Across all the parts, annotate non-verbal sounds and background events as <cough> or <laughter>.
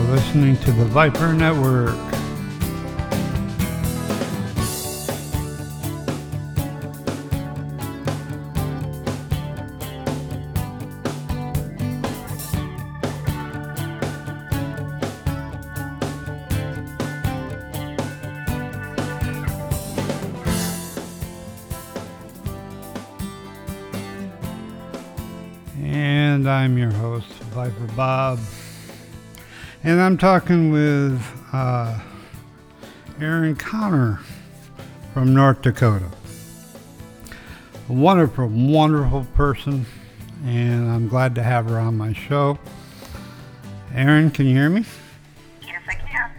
Are listening to the Viper Network. And I'm your host, Viper Bob. And I'm talking with uh, Erin Conner from North Dakota. A wonderful, wonderful person, and I'm glad to have her on my show. Erin, can you hear me? Yes, I can.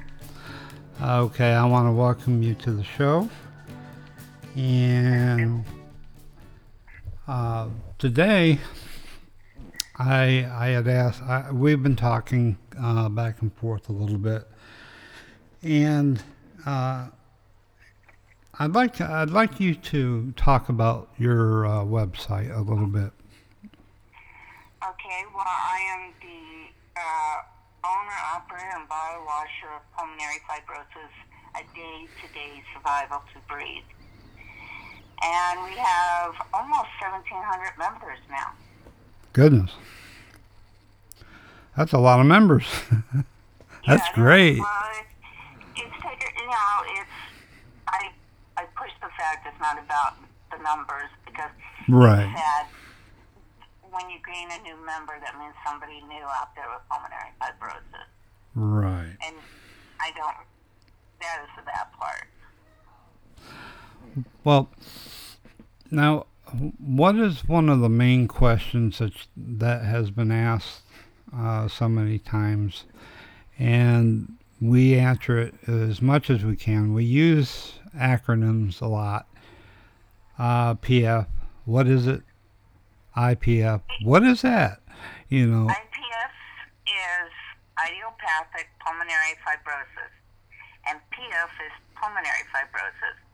Okay, I want to welcome you to the show. And uh, today, I I had asked. I, we've been talking uh, back and forth a little bit, and uh, I'd like to, I'd like you to talk about your uh, website a little bit. Okay, well, I am the uh, owner, operator, and bottle washer of Pulmonary Fibrosis, a day-to-day survival to breathe. And we have almost 1,700 members now. Goodness, that's a lot of members. <laughs> that's Yeah, great. Well, it's, taken, you know, it's, I, I push the fact it's not about the numbers because Right. it's when you gain a new member, that means somebody new out there with pulmonary fibrosis. Right. And I don't, that is the bad part. Well, now, what is one of the main questions that that has been asked uh, so many times, and we answer it as much as we can. We use acronyms a lot. Uh, PF, what is it? IPF, what is that? You know, IPF is idiopathic pulmonary fibrosis, and PF is pulmonary fibrosis.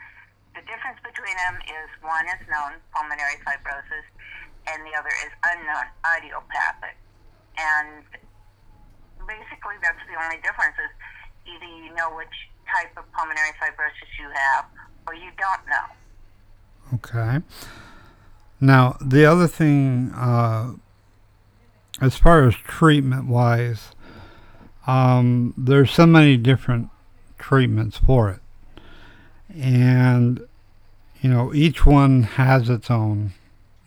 The difference between them is one is known pulmonary fibrosis, and the other is unknown idiopathic. And basically, that's the only difference is either you know which type of pulmonary fibrosis you have, or you don't know. Okay. Now, the other thing, uh, as far as treatment wise, um, there's so many different treatments for it. And, you know, each one has its own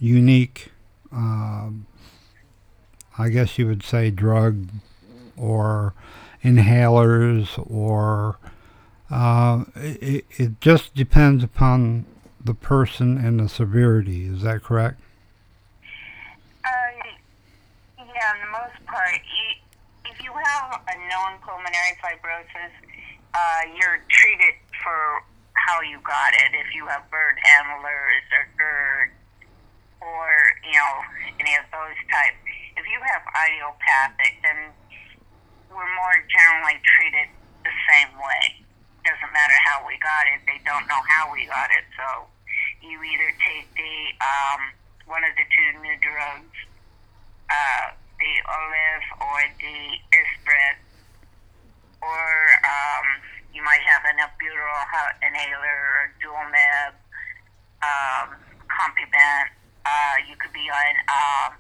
unique, um, I guess you would say, drug or inhalers or uh, it, it just depends upon the person and the severity. Is that correct? Uh, yeah, in the most part, if you have a known pulmonary fibrosis, uh, you're treated for how you got it. If you have bird handlers or GERD or, you know, any of those type. If you have idiopathic, then we're more generally treated the same way. Doesn't matter how we got it. They don't know how we got it. So you either take the um, one of the two new drugs, uh, the Ofev or the Esbriet, or um, you might have an albuterol ha- inhaler or DuoNeb, um, Combivent. Uh, you could be on, um,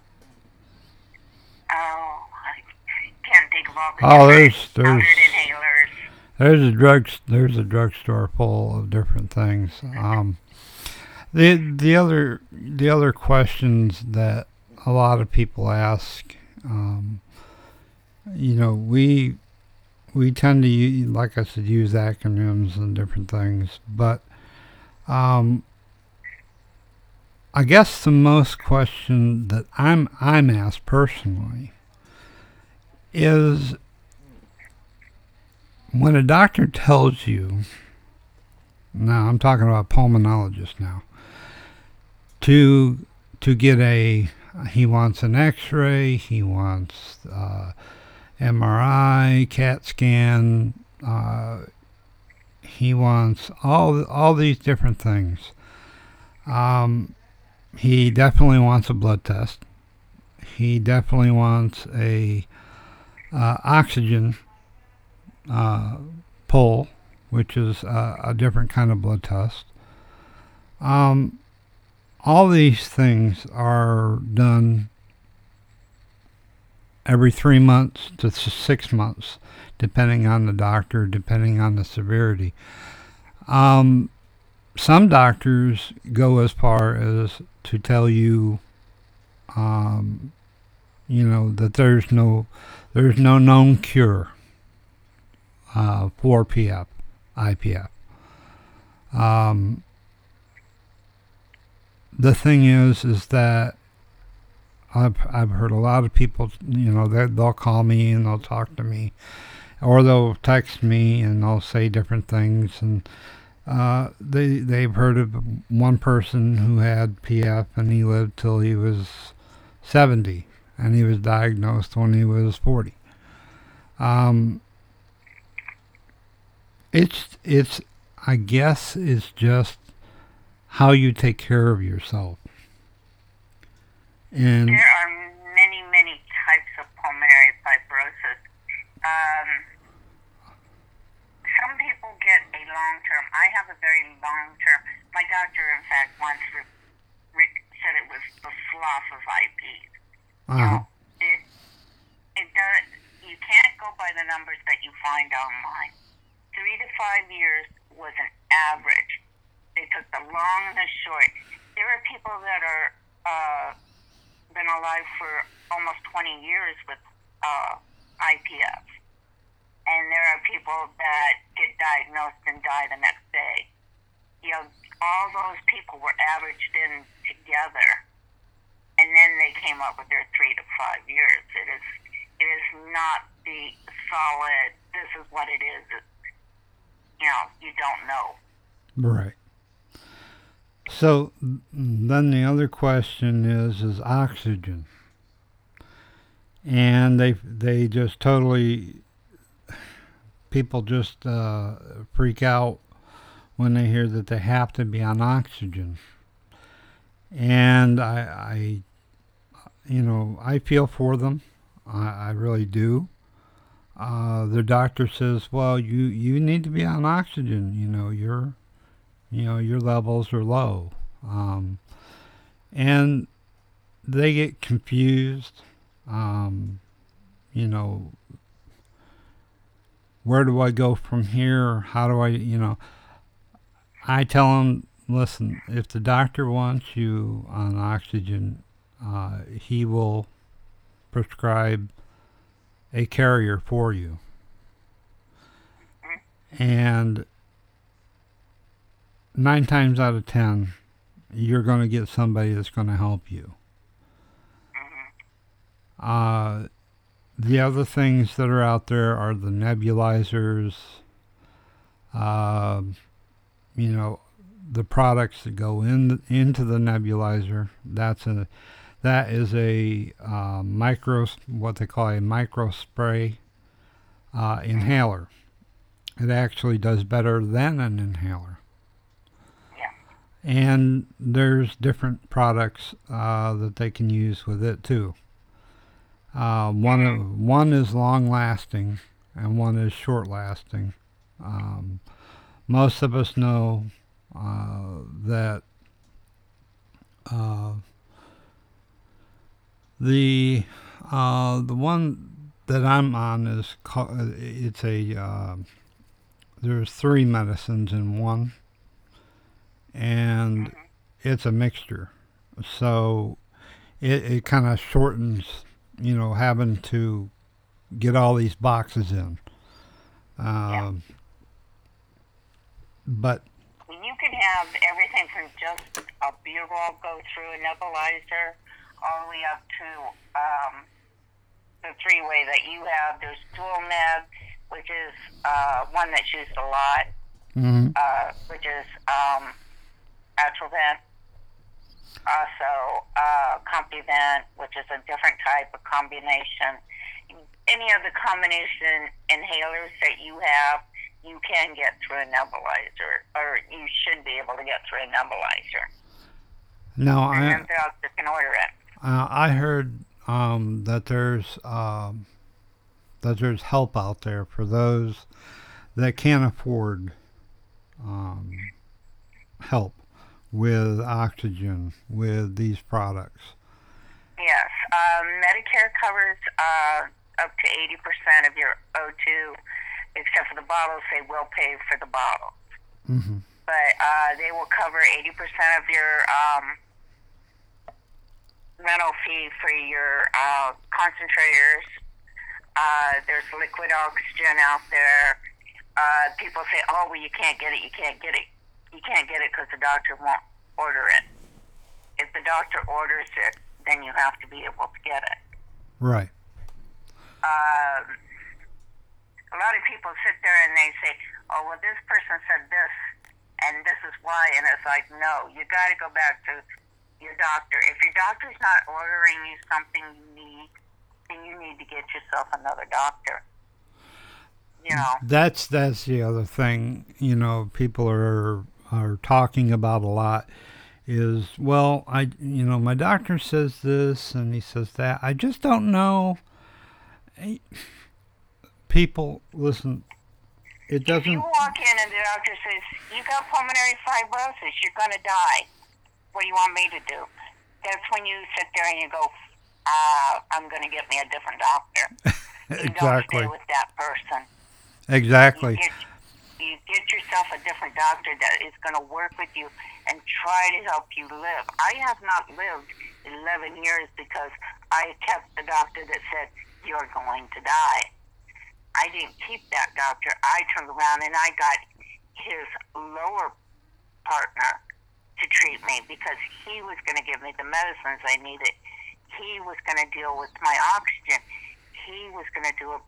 oh, I can't think of all the Oh, there's- there's- inhalers. There's a drug. There's a drugstore full of different things. Um, the the other the other questions that a lot of people ask, um, you know, we we tend to like I said, use acronyms and different things, but um, I guess the most question that I'm I'm asked personally is when a doctor tells you, now I'm talking about pulmonologist now, to to get a he wants an X-ray, he wants uh, MRI, CAT scan, uh, he wants all all these different things. Um, he definitely wants a blood test. He definitely wants a uh, oxygen uh, pull, which is a different kind of blood test. Um, all these things are done every three months to six months, depending on the doctor, depending on the severity. Um, some doctors go as far as to tell you, um, you know, that there's no there's no known cure uh, for PF, IPF. Um, the thing is, is that I've I've heard a lot of people, you know, they they'll call me and they'll talk to me, or they'll text me and they'll say different things, and uh, they they've heard of one person who had PF and he lived till he was seventy, and he was diagnosed when he was forty. Um, it's it's I guess it's just how you take care of yourself. And there are many, many types of pulmonary fibrosis. Um, some people get a long term. I have a very long term. My doctor, in fact, once re- re- said it was the slough of IPs. uh, It, it does, you can't go by the numbers that you find online. Three to five years was an average. They took the long and the short. There are people that are uh, been alive for almost 20 years with uh, IPF. And there are people that get diagnosed and die the next day. You know, all those people were averaged in together. And then they came up with their three to five years. It is, it is not the solid, this is what it is. It's, you know, you don't know. right. So then the other question is is oxygen. And they they just totally people just uh, freak out when they hear that they have to be on oxygen. And I, I you know, I feel for them. I, I really do. Uh, the doctor says, "Well, you you need to be on oxygen. You know, you're you know your levels are low. Um, and they get confused um, you know where do i go from here? How do i you know i tell them listen if the doctor wants you on oxygen uh, he will prescribe a carrier for you. And nine times out of ten, you're going to get somebody that's going to help you. Uh, the other things that are out there are the nebulizers, uh, you know, the products that go in into the nebulizer. That's a that is a uh, micro what they call a micro spray uh, inhaler. It actually does better than an inhaler and there's different products uh, that they can use with it too. Uh, one of, one is long lasting, and one is short lasting. Um, most of us know uh, that uh, the uh, the one that I'm on is called, it's a uh, there's three medicines in one and it's a mixture. So it, it kind of shortens, you know, having to get all these boxes in. Um, yeah. But you can have everything from just a beer roll go through a nebulizer all the way up to um, the three-way that you have. There's DuoNeb, which is uh, one that's used a lot, mm-hmm. uh, which is um, Atrovent, also uh, Combivent, which is a different type of combination. Any of the combination inhalers that you have, you can get through a nebulizer, or you should be able to get through a nebulizer. No, I. can order it. Uh, I heard um, that there's um, that there's help out there for those that can't afford um, help with oxygen with these products. Yes, um, Medicare covers uh, up to 80% of your O2, except for the bottles. They will pay for the bottles. Mm-hmm. But uh, they will cover 80% of your um, rental fee for your uh, concentrators. Uh, there's liquid oxygen out there. Uh, people say, oh, well, you can't get it, you can't get it. You can't get it because the doctor won't order it. If the doctor orders it, then you have to be able to get it. Right. Um, a lot of people sit there and they say, oh, well, this person said this, and this is why. And it's like, no, you got to go back to your doctor. If your doctor's not ordering you something you need, then you need to get yourself another doctor. You know. That's that's the other thing. You know, people are are talking about a lot. Is well, I you know my doctor says this and he says that. I just don't know. People, listen. It doesn't. you walk in and the doctor says, you got pulmonary fibrosis, you're going to die, what do you want me to do? That's when you sit there and you go, uh, I'm going to get me a different doctor. <laughs> You exactly. don't stay with that person. Exactly. You you get yourself a different doctor that is going to work with you and try to help you live. I have not lived 11 years because I kept the doctor that said, you're going to die. I didn't keep that doctor. I turned around and I got his lower partner to treat me because he was going to give me the medicines I needed. He was going to deal with my oxygen. He was going to do a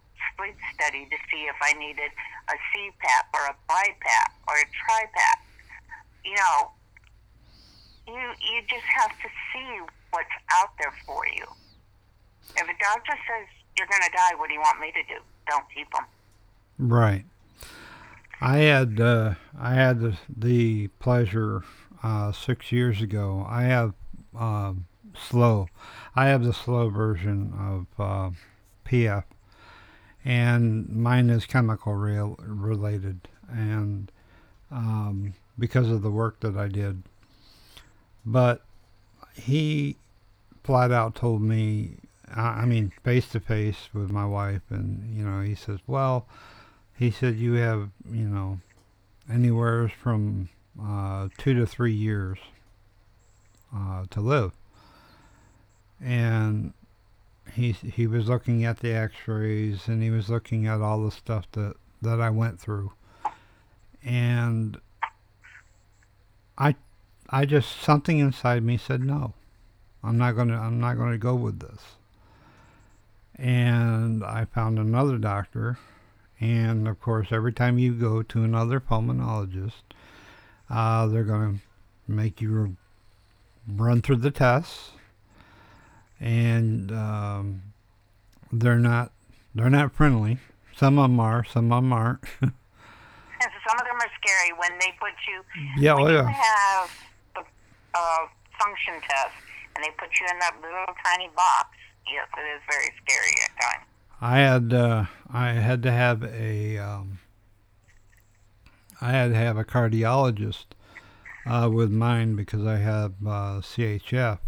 study to see if I needed a CPAP or a BiPAP or a TriPAP. You know, you you just have to see what's out there for you. If a doctor says you're going to die, what do you want me to do? Don't keep them. Right. I had uh, I had the, the pleasure uh, six years ago. I have um slow. I have the slow version of uh, PF, and mine is chemical real related, and um, because of the work that I did. But he flat out told me I mean, face to face with my wife, and you know, he says, "Well," he said, "you have, you know, anywhere from uh, two to three years uh, to live." And he he was looking at the X-rays, and he was looking at all the stuff that that I went through, and I I just something inside me said no. I'm not gonna I'm not gonna go with this and I found another doctor. And of course, every time you go to another pulmonologist, uh, they're going to make you run through the tests, and um, they're not they're not friendly. Some of them are, some of them aren't. <laughs> And some of them are scary when they put you. yeah, when oh you yeah, have the uh, function test and they put you in that little tiny box. Yes, it is very scary at times. I had uh, I had to have a um, I had to have a cardiologist uh, with mine because I have uh, CHF,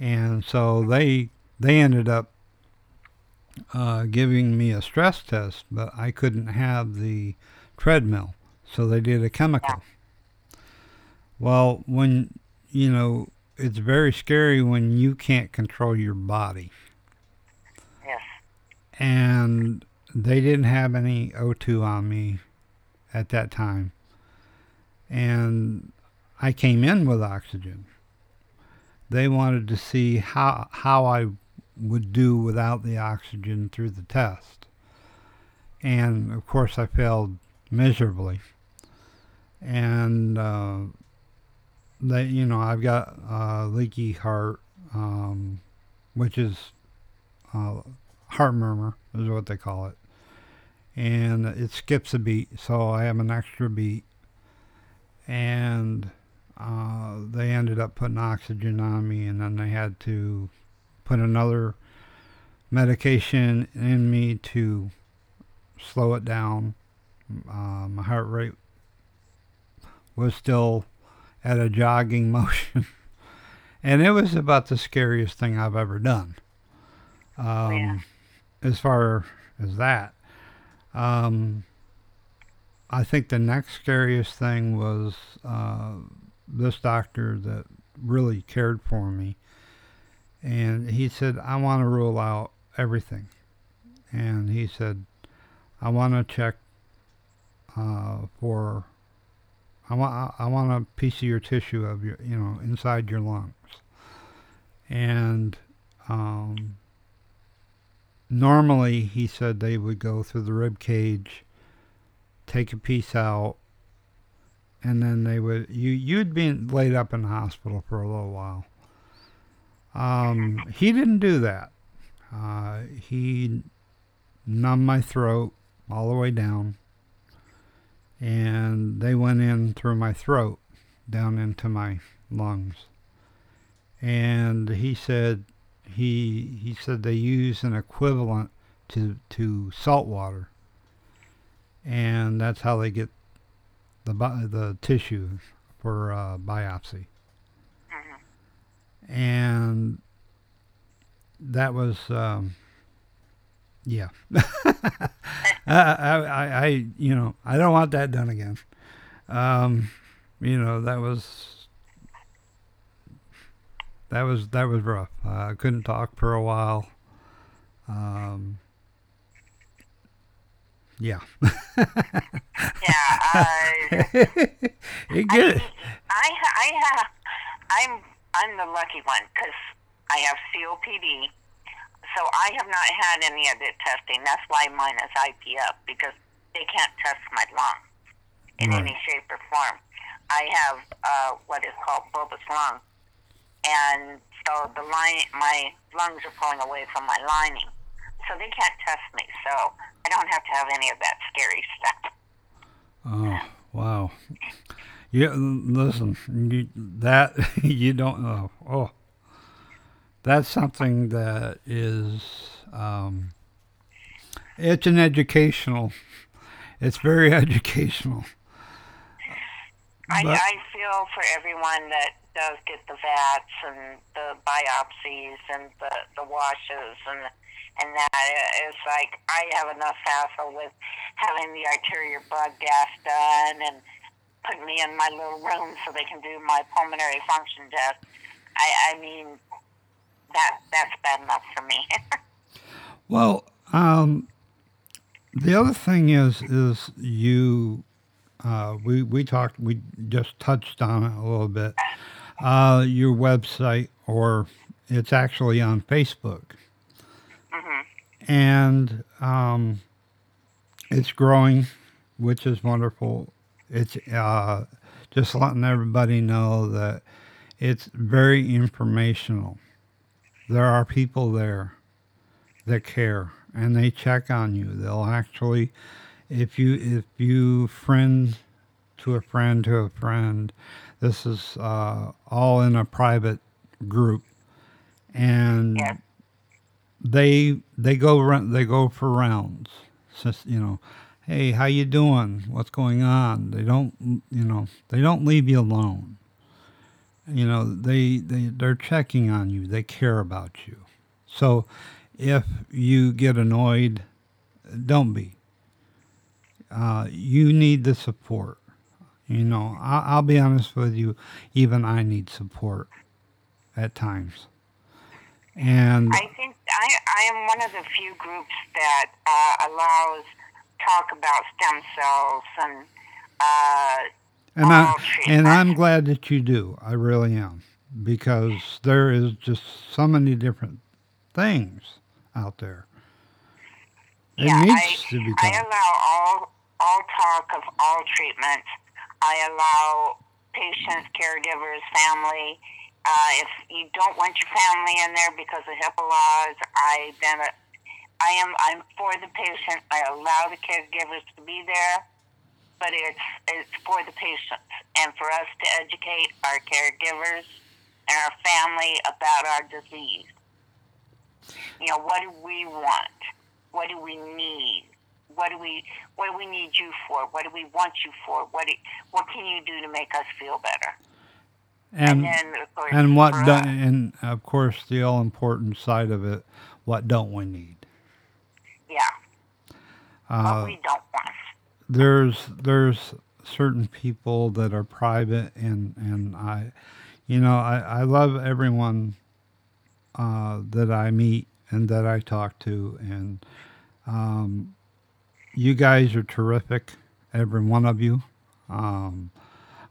and so they they ended up uh, giving me a stress test, but I couldn't have the treadmill, so they did a chemical. Well, when you know, it's very scary when you can't control your body Yes. and they didn't have any O2 on me at that time. And I came in with oxygen. They wanted to see how how I would do without the oxygen through the test. And of course I failed miserably. And uh, they you know, I've got uh, leaky heart um, which is uh, heart murmur is what they call it. And it skips a beat, so I have an extra beat. And they ended up putting oxygen on me, and then they had to put another medication in me to slow it down. Uh, my heart rate was still at a jogging <laughs> motion. and it was about the scariest thing I've ever done. Um, yeah. As far as that. Um, I think the next scariest thing was uh, this doctor that really cared for me. And he said, I want to rule out everything. And he said, I want to check uh, for, I want, I want a piece of your tissue of your, you know, inside your lungs. And um, normally, he said they would go through the rib cage, take a piece out, and then they would you you'd be laid up in the hospital for a little while. Um, he didn't do that. Uh, he numbed my throat all the way down, and they went in through my throat down into my lungs. And he said he he said they use an equivalent to to salt water, and that's how they get the the tissue for uh, biopsy. Mm-hmm. And that was um, yeah. <laughs> I, I, I, you know, I don't want that done again. Um, you know, that was that was that was rough. Uh, I couldn't talk for a while. Um, yeah. yeah. Uh, it get I, I have, I'm, I'm the lucky one because I have COPD, so I have not had any of the testing. That's why mine is IPF because they can't test my lungs in Right. any shape or form. I have uh, what is called bulbous lung, and so the line, my lungs are pulling away from my lining, so they can't test me. So I don't have to have any of that scary stuff. Oh wow! Yeah, listen, you, that <laughs> you don't know. Oh, that's something that is. Um, it's an educational. It's very <laughs> educational. I, But- I feel for everyone that does get the VATs and the biopsies and the, the washes and and that it's like I have enough hassle with having the arterial blood gas done and putting me in my little room so they can do my pulmonary function test. I, I mean that that's bad enough for me. <laughs> Well, um, the other thing is, is you, uh, we we talked, we just touched on it a little bit. Uh, your website, or it's actually on Facebook, hmm and um, it's growing, which is wonderful. It's uh, just letting everybody know that it's very informational. There are people there that care and they check on you. They'll actually, if you if you friend to a friend to a friend, this is uh, all in a private group, and Yes. they they go run they go for rounds. Just you know, hey, how you doing? What's going on? They don't you know they don't leave you alone. You know they they they're checking on you. They care about you. So if you get annoyed, don't be. Uh, you need the support. You know, I, I'll be honest with you. Even I need support at times. And I think I, I am one of the few groups that uh, allows talk about stem cells and uh, and I and I'm glad that you do. I really am because there is just so many different things out there. It yeah, needs I, to be I allow all all talk of all treatments. I allow patients, caregivers, family. Uh, if you don't want your family in there because of HIPAA laws, I then I am I'm for the patient. I allow the caregivers to be there, but it's it's for the patients and for us to educate our caregivers and our family about our disease. You know, what do we want? What do we need? What do we What do we need you for? What do we want you for? What do, What can you do to make us feel better? And and, then, of course, and what do, and of course the all important side of it, what don't we need? yeah, what Uh, we don't want. there's there's certain people that are private and and I you know I, I love everyone uh, that I meet and that I talk to and um, you guys are terrific every one of you um,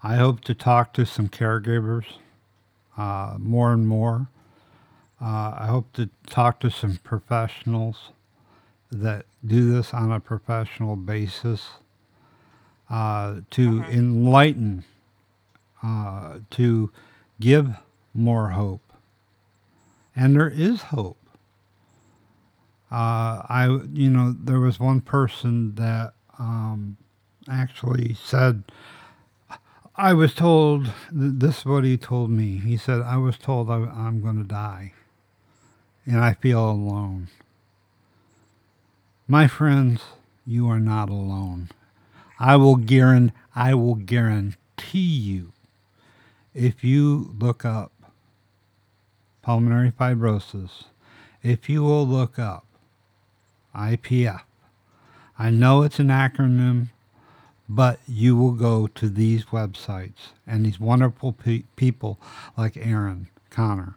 I hope to talk to some caregivers uh, more and more uh, I hope to talk to some professionals that do this on a professional basis uh, to enlighten, uh, to give more hope. And there is hope. Uh, I, you know, there was one person that um, actually said, I was told, this is what he told me. He said, I was told I, I'm going to die and I feel alone. My friends, you are not alone. I will guarantee, I will guarantee you, if you look up pulmonary fibrosis, if you will look up IPF, I know it's an acronym, but you will go to these websites and these wonderful pe- people like Erin Conner.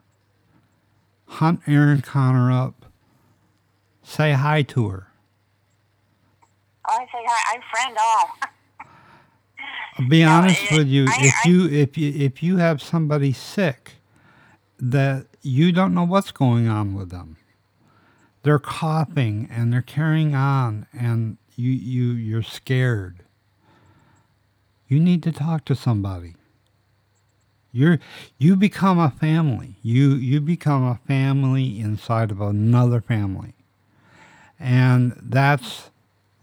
Hunt Erin Conner up. Say hi to her. Oh, I say hi. I'm friend all. I'll be <laughs> No, honest it- with you. I- if I- you if you if you have somebody sick that you don't know what's going on with them, they're coughing and they're carrying on, and you you you're scared. You need to talk to somebody. You're you become a family. You you become a family inside of another family. And that's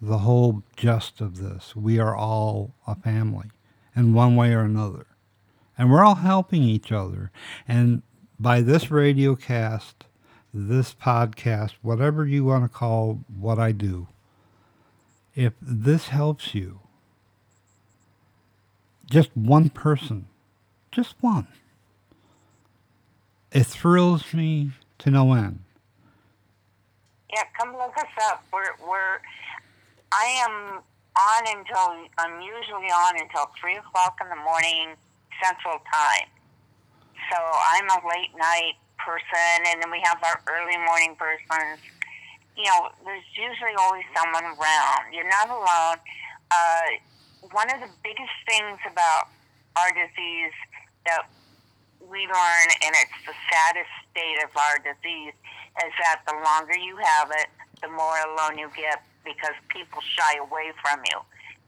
the whole gist of this. We are all a family in one way or another. And we're all helping each other. And by this radio cast, this podcast, whatever you want to call what I do, if this helps you, just one person, just one, it thrills me to no end. Yeah, come look us up. We're we're. I am on until I'm usually on until three o'clock in the morning Central Time. So I'm a late night person, and then we have our early morning persons. You know, there's usually always someone around. You're not alone. Uh, one of the biggest things about our disease that we learn, and it's the saddest state of our disease, is that the longer you have it, the more alone you get because people shy away from you.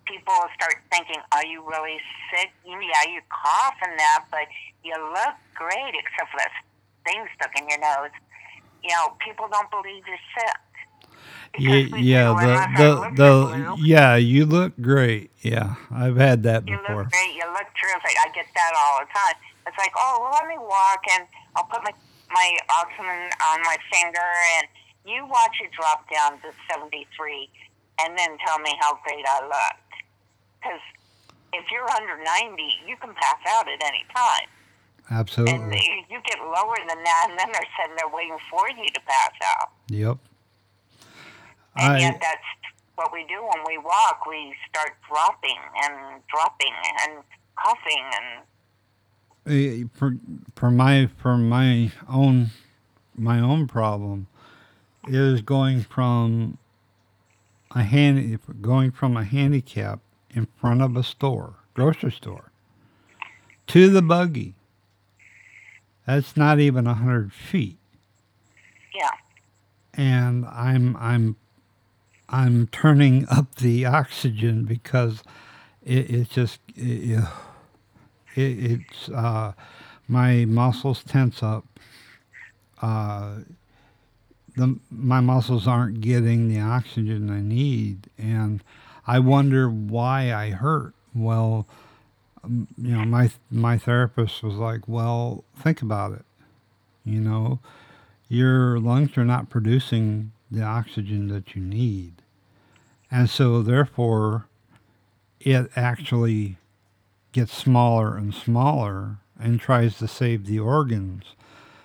People start thinking, "Are you really sick? Yeah, you cough and that, but you look great, except for that thing stuck in your nose." You know, people don't believe you're sick. Yeah, Because yeah, the the the yeah, you look great. Yeah, I've had that You before. look great. You look terrific. I get that all the time. It's like, oh, well, let me walk and I'll put my my oxygen on my finger and you watch it drop down to 73 and then tell me how great I look. Because if you're under 90, you can pass out at any time. And Absolutely. you get lower than that, and then they're sitting there waiting for you to pass out. Yep. And I yet, that's what we do when we walk. We start dropping and dropping and coughing and eh, for for my for my own my own problem is going from a hand going from a handicap in front of a store grocery store to the buggy. That's not even a hundred feet. yeah. and I'm I'm I'm turning up the oxygen because it, it's just it, it, it's uh, my muscles tense up. Uh, the my muscles aren't getting the oxygen I need, and I wonder why I hurt. Well, you know, my my therapist was like, "Well, think about it. You know, your lungs are not producing the oxygen that you need. And so, therefore, it actually gets smaller and smaller and tries to save the organs.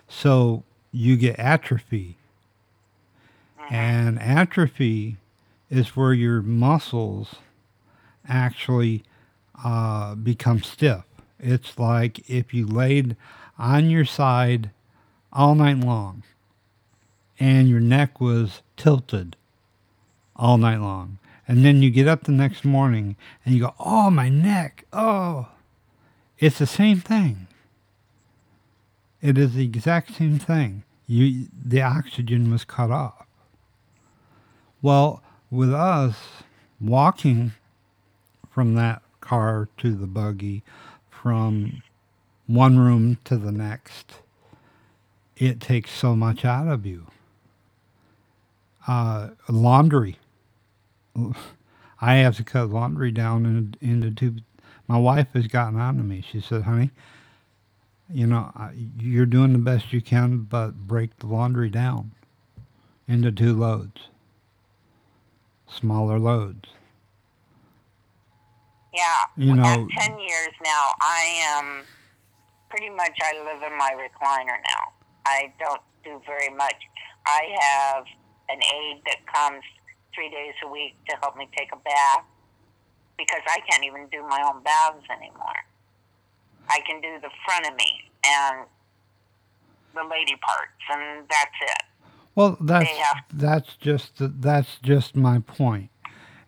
So, you get atrophy. Mm-hmm. And atrophy is where your muscles actually uh, become stiff. It's like if you laid on your side all night long and your neck was tilted all night long. And then you get up the next morning and you go, oh, my neck. Oh, it's the same thing. It is the exact same thing. You, the oxygen was cut off. Well, with us walking from that car to the buggy, from one room to the next, it takes so much out of you. Uh, laundry. <laughs> I have to cut laundry down in, into two. My wife has gotten on to me. She said, honey, you know, you're doing the best you can, but break the laundry down into two loads smaller loads. Yeah. You know, at 10 years now, I am pretty much, I live in my recliner now. I don't do very much. I have an aide that comes three days a week to help me take a bath because I can't even do my own baths anymore. I can do the front of me and the lady parts, and that's it. Well, that's Yeah. that's just that's just my point.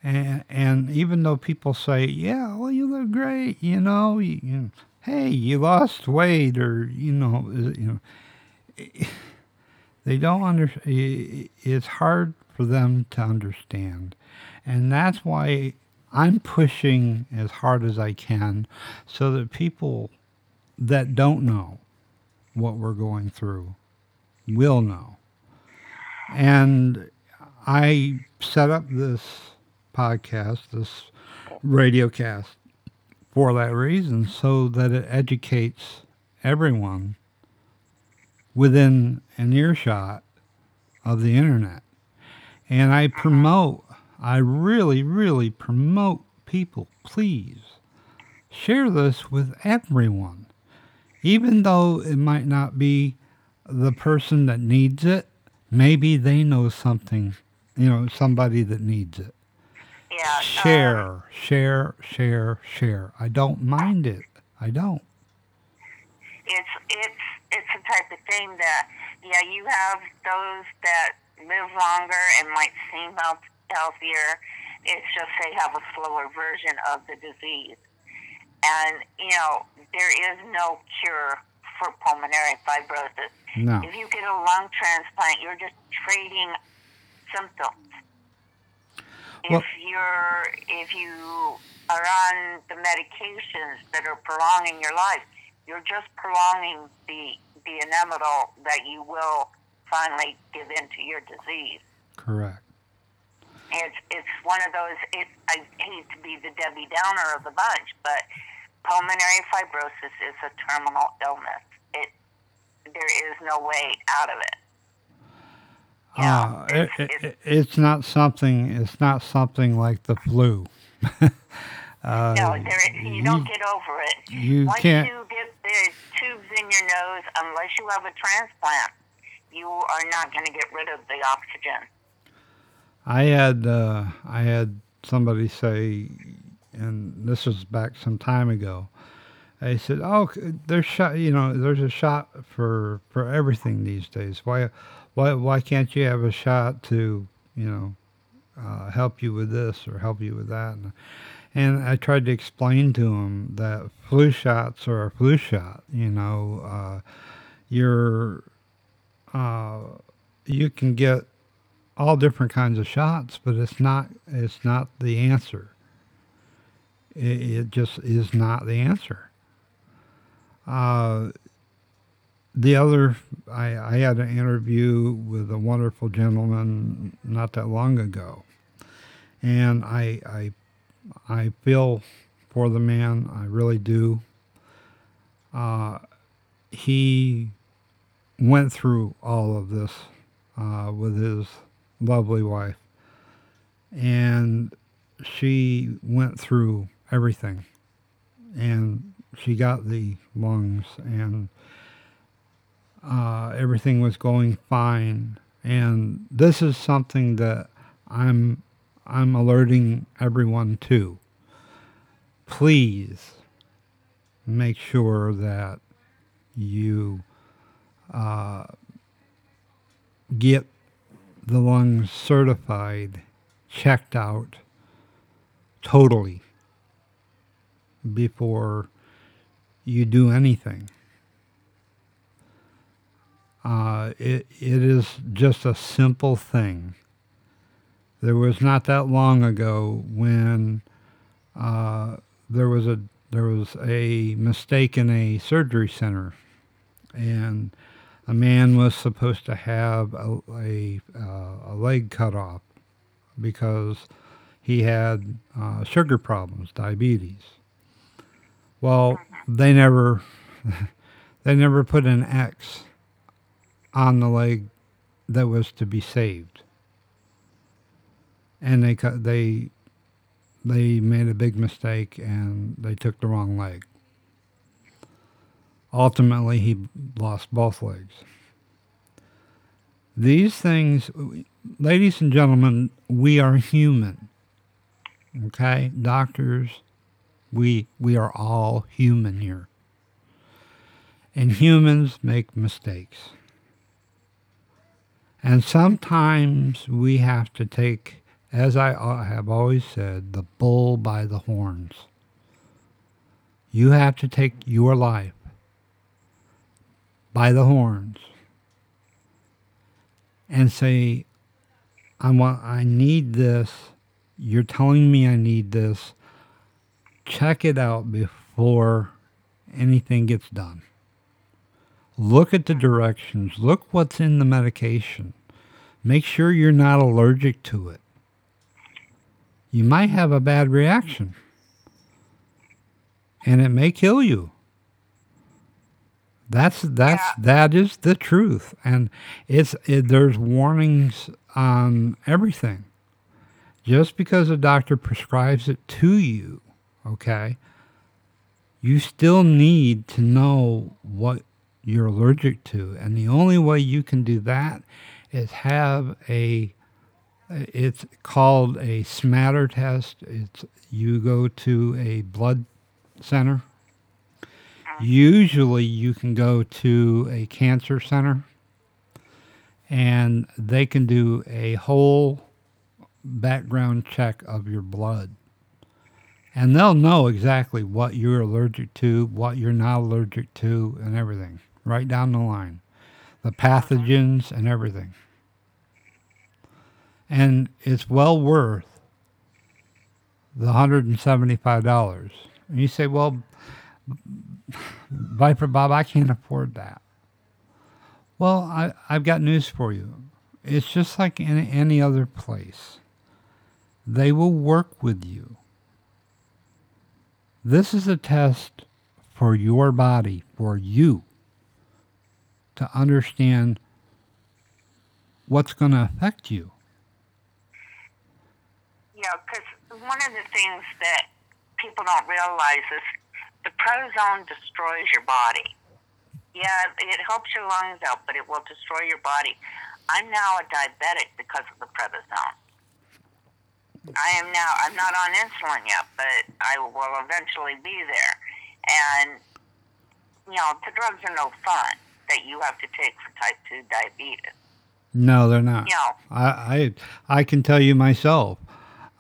And and even though people say, "Yeah, well, you look great," you know, you, you hey, you lost weight, or you know, uh, you know, they don't under. It's hard for them to understand, and that's why I'm pushing as hard as I can, so that people that don't know what we're going through will know. And I set up this podcast, this radio cast, for that reason, so that it educates everyone within an earshot of the internet. And I mm-hmm. promote, I really, really promote people, please share this with everyone. Even though it might not be the person that needs it, maybe they know something, you know, somebody that needs it. Yeah. um, Share, share, share, share. I don't mind it. I don't. it's it's it's the type of thing that yeah you have those that live longer and might seem health, healthier it's just they have a slower version of the disease and you know there is no cure for pulmonary fibrosis No. if you get a lung transplant you're just trading symptoms if you're if you are on the medications that are prolonging your life, you're just prolonging the the inevitable that you will finally give into your disease. Correct. It's it's one of those. It, I hate to be the Debbie Downer of the bunch, but pulmonary fibrosis is a terminal illness. It there is no way out of it. Yeah, Uh, it, it's- it, it's- not something. It's not something like the flu. <laughs> uh, No, there, you don't get over it. you Once can't- you get the tubes in your nose, unless you have a transplant, you are not going to get rid of the oxygen. I had uh, I had somebody say, and this was back some time ago. They said, "Oh, there's shot. You know, there's a shot for for everything these days. Why, why, why can't you have a shot to, you know, uh, help you with this or help you with that?" And, and I tried to explain to him that flu shots are a flu shot. You know, uh, you're uh, you can get all different kinds of shots, but it's not it's not the answer. It, it just is not the answer. Uh, the other, I, I had an interview with a wonderful gentleman not that long ago, and I I I feel for the man. I really do. Uh, he went through all of this uh, with his lovely wife, and she went through everything, and she got the lungs, and uh, everything was going fine. And this is something that I'm I'm alerting everyone to. Please make sure that you uh, get the lungs certified, checked out totally before you do anything. Uh, it, it is just a simple thing. There was not that long ago when uh, there was a there was a mistake in a surgery center, and a man was supposed to have a a, uh, a leg cut off because he had uh, sugar problems, diabetes. Well, they never <laughs> they never put an X on the leg that was to be saved, and they they they made a big mistake and they took the wrong leg. Ultimately, he lost both legs. These things, ladies and gentlemen, we are human. Okay, doctors, we we are all human here. And humans make mistakes. And sometimes we have to take, as I have always said, the bull by the horns. You have to take your life by the horns and say, I want I need this. You're telling me I need this. Check it out before anything gets done. Look at the directions. Look what's in the medication. Make sure you're not allergic to it. You might have a bad reaction. And it may kill you. That's that's Yeah. that is the truth, and it's it, there's warnings on everything. Just because a doctor prescribes it to you, okay, you still need to know what you're allergic to, and the only way you can do that is have a. It's called a smatter test. It's you go to a blood center Usually, you can go to a cancer center and they can do a whole background check of your blood. And they'll know exactly what you're allergic to, what you're not allergic to, and everything, right down the line. The pathogens and everything. And it's well worth the $175. And you say, well, Viper Bob, I can't afford that. Well, I, I've got news for you. It's just like in any other place. They will work with you. This is a test for your body, for you, to understand what's going to affect you. Yeah, because one of the things that people don't realize is the prednisone destroys your body. Yeah, it helps your lungs out, but it will destroy your body. I'm now a diabetic because of the prednisone. I am now. I'm not on insulin yet, but I will eventually be there. And you know, the drugs are no fun that you have to take for type two diabetes. No, they're not. You know, I, I, I can tell you myself.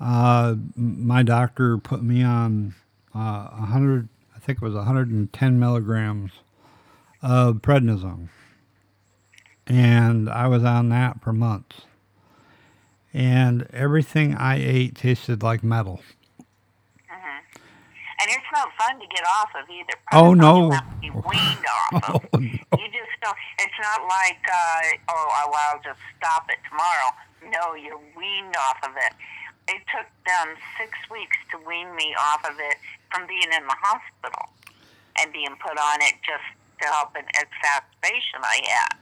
Uh, my doctor put me on uh, 100, I think it was 110 milligrams of prednisone. And I was on that for months. And everything I ate tasted like metal. and it's not fun to get off of either. Oh, no. you have to be weaned off <laughs> of. Oh, no. You just don't. It's not like, uh, oh, well, I'll just stop it tomorrow. No, you're weaned off of it. It took them six weeks to wean me off of it from being in the hospital and being put on it just to help an exacerbation I had.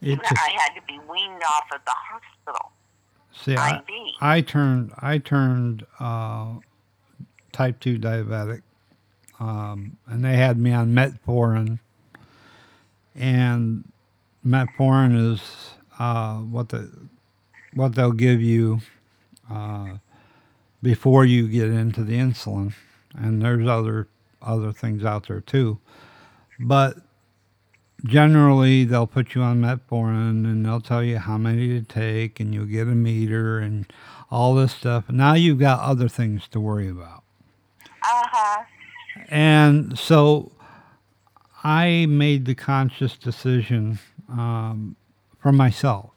It I had to be weaned off at the hospital. See, I, I turned I turned uh, type two diabetic, um, and they had me on metformin. And metformin is uh, what the what they'll give you uh, before you get into the insulin, and there's other other things out there too, but generally they'll put you on metformin and they'll tell you how many to take and you'll get a meter and all this stuff. Now you've got other things to worry about. Uh huh. And so I made the conscious decision um, for myself.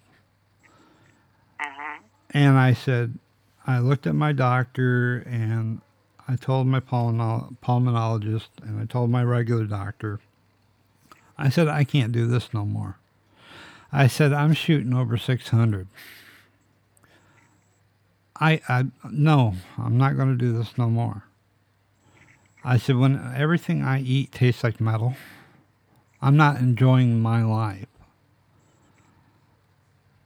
hmm And I said, I looked at my doctor and I told my pulmonologist and I told my regular doctor, I said, I can't do this no more. I said, I'm shooting over 600. I, I, no, I'm not going to do this no more. I said, when everything I eat tastes like metal, I'm not enjoying my life.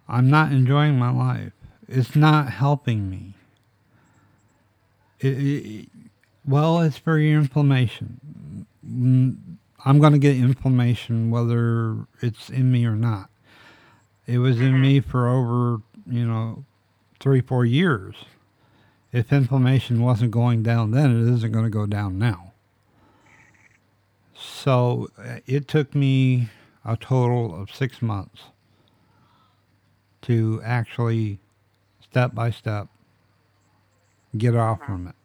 I'm not enjoying my life. It's not helping me. It, it, well, it's for your inflammation. I'm going to get inflammation whether it's in me or not. It was in me for over, you know, three, four years. If inflammation wasn't going down then, it isn't going to go down now. So uh, it took me a total of six months to actually, step by step, get off from it.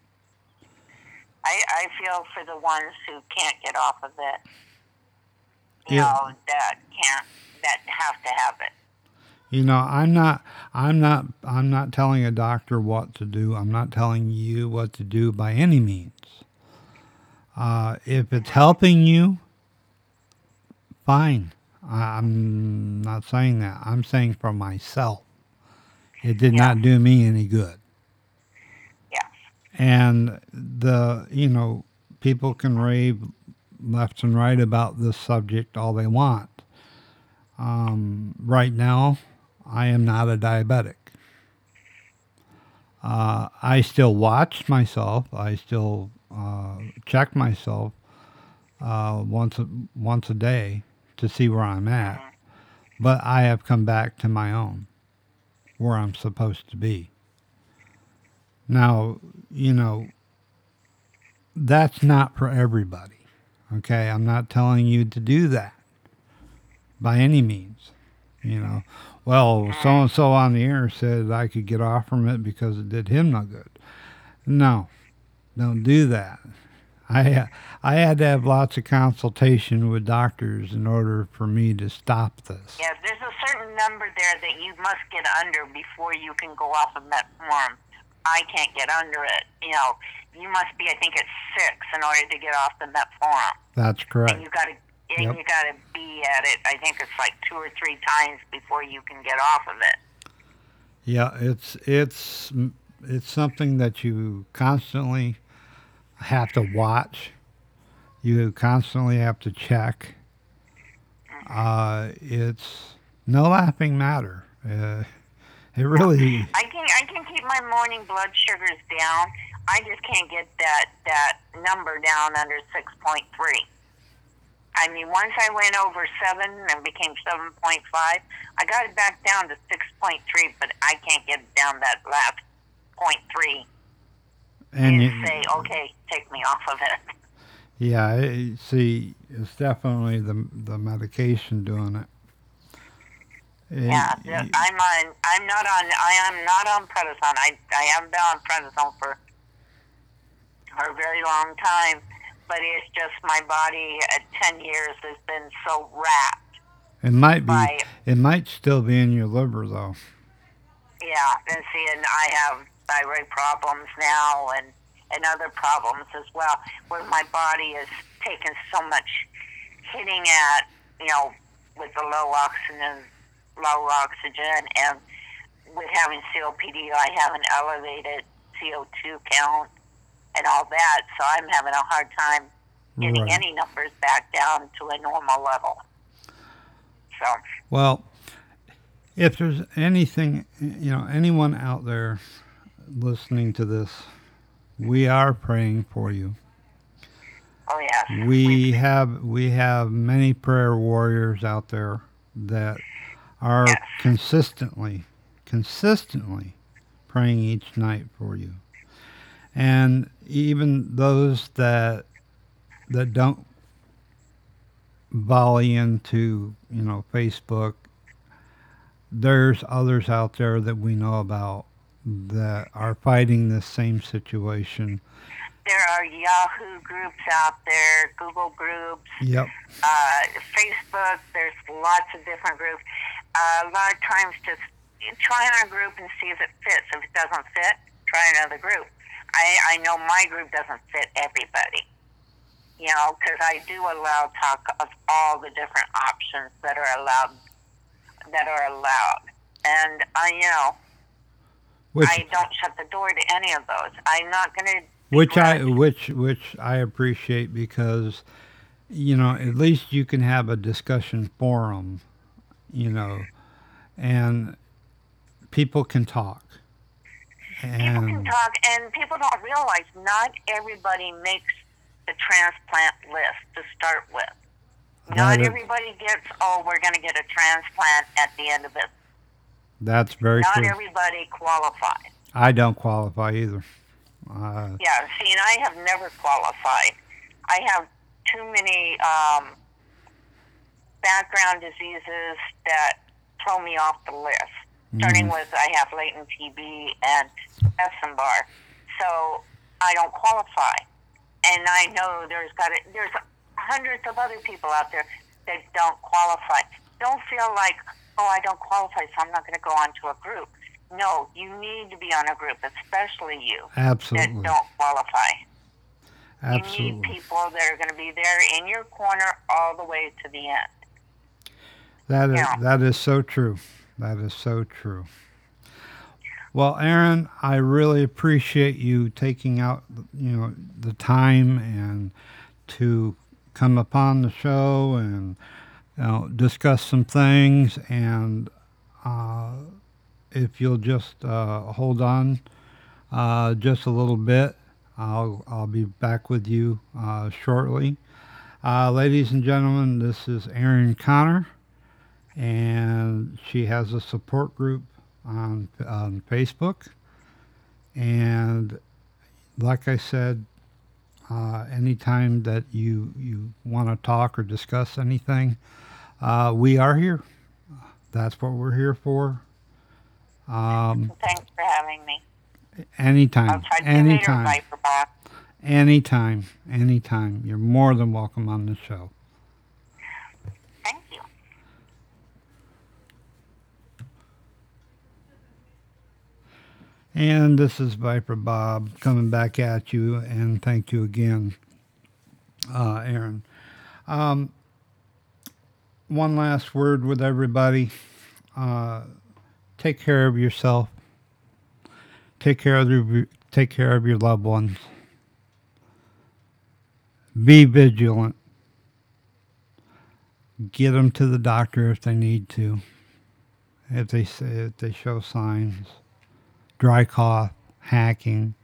I, I feel for the ones who can't get off of it. You Yeah. know, that can't, that have to have it. You know, I'm not I'm not I'm not telling a doctor what to do. I'm not telling you what to do by any means. Uh, if it's helping you, fine. I'm not saying that. I'm saying for myself. It did Yeah. not do me any good. And the you know, people can rave left and right about this subject all they want. Um, right now, I am not a diabetic. Uh, I still watch myself. I still uh, check myself uh, once a, once a day to see where I'm at. But I have come back to my own, where I'm supposed to be. Now, you know, that's not for everybody. Okay, I'm not telling you to do that by any means. You know, well, so and so on the air said I could get off from it because it did him no good. No, don't do that. I I had to have lots of consultation with doctors in order for me to stop this. Yeah, there's a certain number there that you must get under before you can go off of metformin. I can't get under it. You know, you must be, I think it's six in order to get off the metformin. That's And correct. you got to, and Yep. you got to be at it. I think it's like two or three times before you can get off of it. Yeah, it's it's it's something that you constantly have to watch. You constantly have to check. Uh, it's no laughing matter. Uh, it really, I can, I can keep my morning blood sugars down. I just can't get that that number down under six point three. I mean, once I went over seven and became seven point five, I got it back down to six point three, but I can't get it down that last point three and and you, say, okay, take me off of it. yeah, see, it's definitely the the medication doing it. Yeah, I'm on. I'm not on. I am not on prednisone. I I haven't been on prednisone for for a very long time, but it's just my body at ten years has been so wrapped. it might be. by- It might still be in your liver though. Yeah, and see, and I have thyroid problems now, and and other problems as well, where my body is taking so much hitting at you know with the low oxygen, low oxygen, and with having COPD, I have an elevated CO2 count and all that, so I'm having a hard time getting Right. any numbers back down to a normal level. So Well, If there's anything, you know, anyone out there listening to this, we are praying for you. Oh yes. We have we have many prayer warriors out there that are Yes. consistently consistently praying each night for you. And even those that that don't volley into, you know, Facebook, there's others out there that we know about that are fighting this same situation. There are Yahoo groups out there, Google groups, Yep. uh, Facebook. There's lots of different groups. A lot of times, just try on a group and see if it fits. If it doesn't fit, try another group. I, I know my group doesn't fit everybody. You know, because I do allow talk of all the different options that are allowed. That are allowed, and I, you know, Which I don't shut the door to any of those. I'm not going to. which I which which I appreciate because you know at least you can have a discussion forum, you know, and people can talk. People can talk, and people don't realize not everybody makes the transplant list to start with. Not everybody gets, oh, we're going to get a transplant at the end of it. that's very Not true. everybody qualifies. I don't qualify either. Uh, Yeah, see, and I have never qualified. I have too many um, background diseases that throw me off the list. Mm. Starting with, I have latent TB and Epstein Barr, so I don't qualify. And I know there's got to, there's hundreds of other people out there that don't qualify. Don't feel like, oh, I don't qualify, so I'm not going to go onto a group. No, you need to be on a group, especially you Absolutely. that don't qualify. Absolutely. You need people that are going to be there in your corner all the way to the end. That is Yeah. that is so true. That is so true. Well, Erin, I really appreciate you taking out, you know, the time and to come upon the show and you know, discuss some things. And uh, if you'll just uh, hold on uh, just a little bit, I'll I'll be back with you uh, shortly. Uh, ladies and gentlemen, this is Erin Conner and she has a support group on on Facebook. And like I said, uh, anytime that you you want to talk or discuss anything, uh, we are here. That's what we're here for. Um, Thanks for having me. Anytime, try to see later, anytime, Bob. anytime, anytime. You're more than welcome on the show. Thank you. And this is Viper Bob coming back at you, and thank you again, uh, Erin. Um, one last word with everybody. Uh, take care of yourself. Take care of your, take care of your loved ones. Be vigilant. Get them to the doctor if they need to. If they if they show signs dry cough, hacking,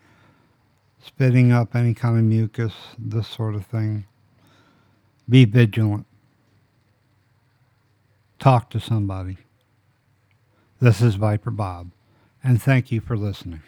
spitting up any kind of mucus, this sort of thing. Be vigilant. Talk to somebody. This is Viper Bob, and thank you for listening.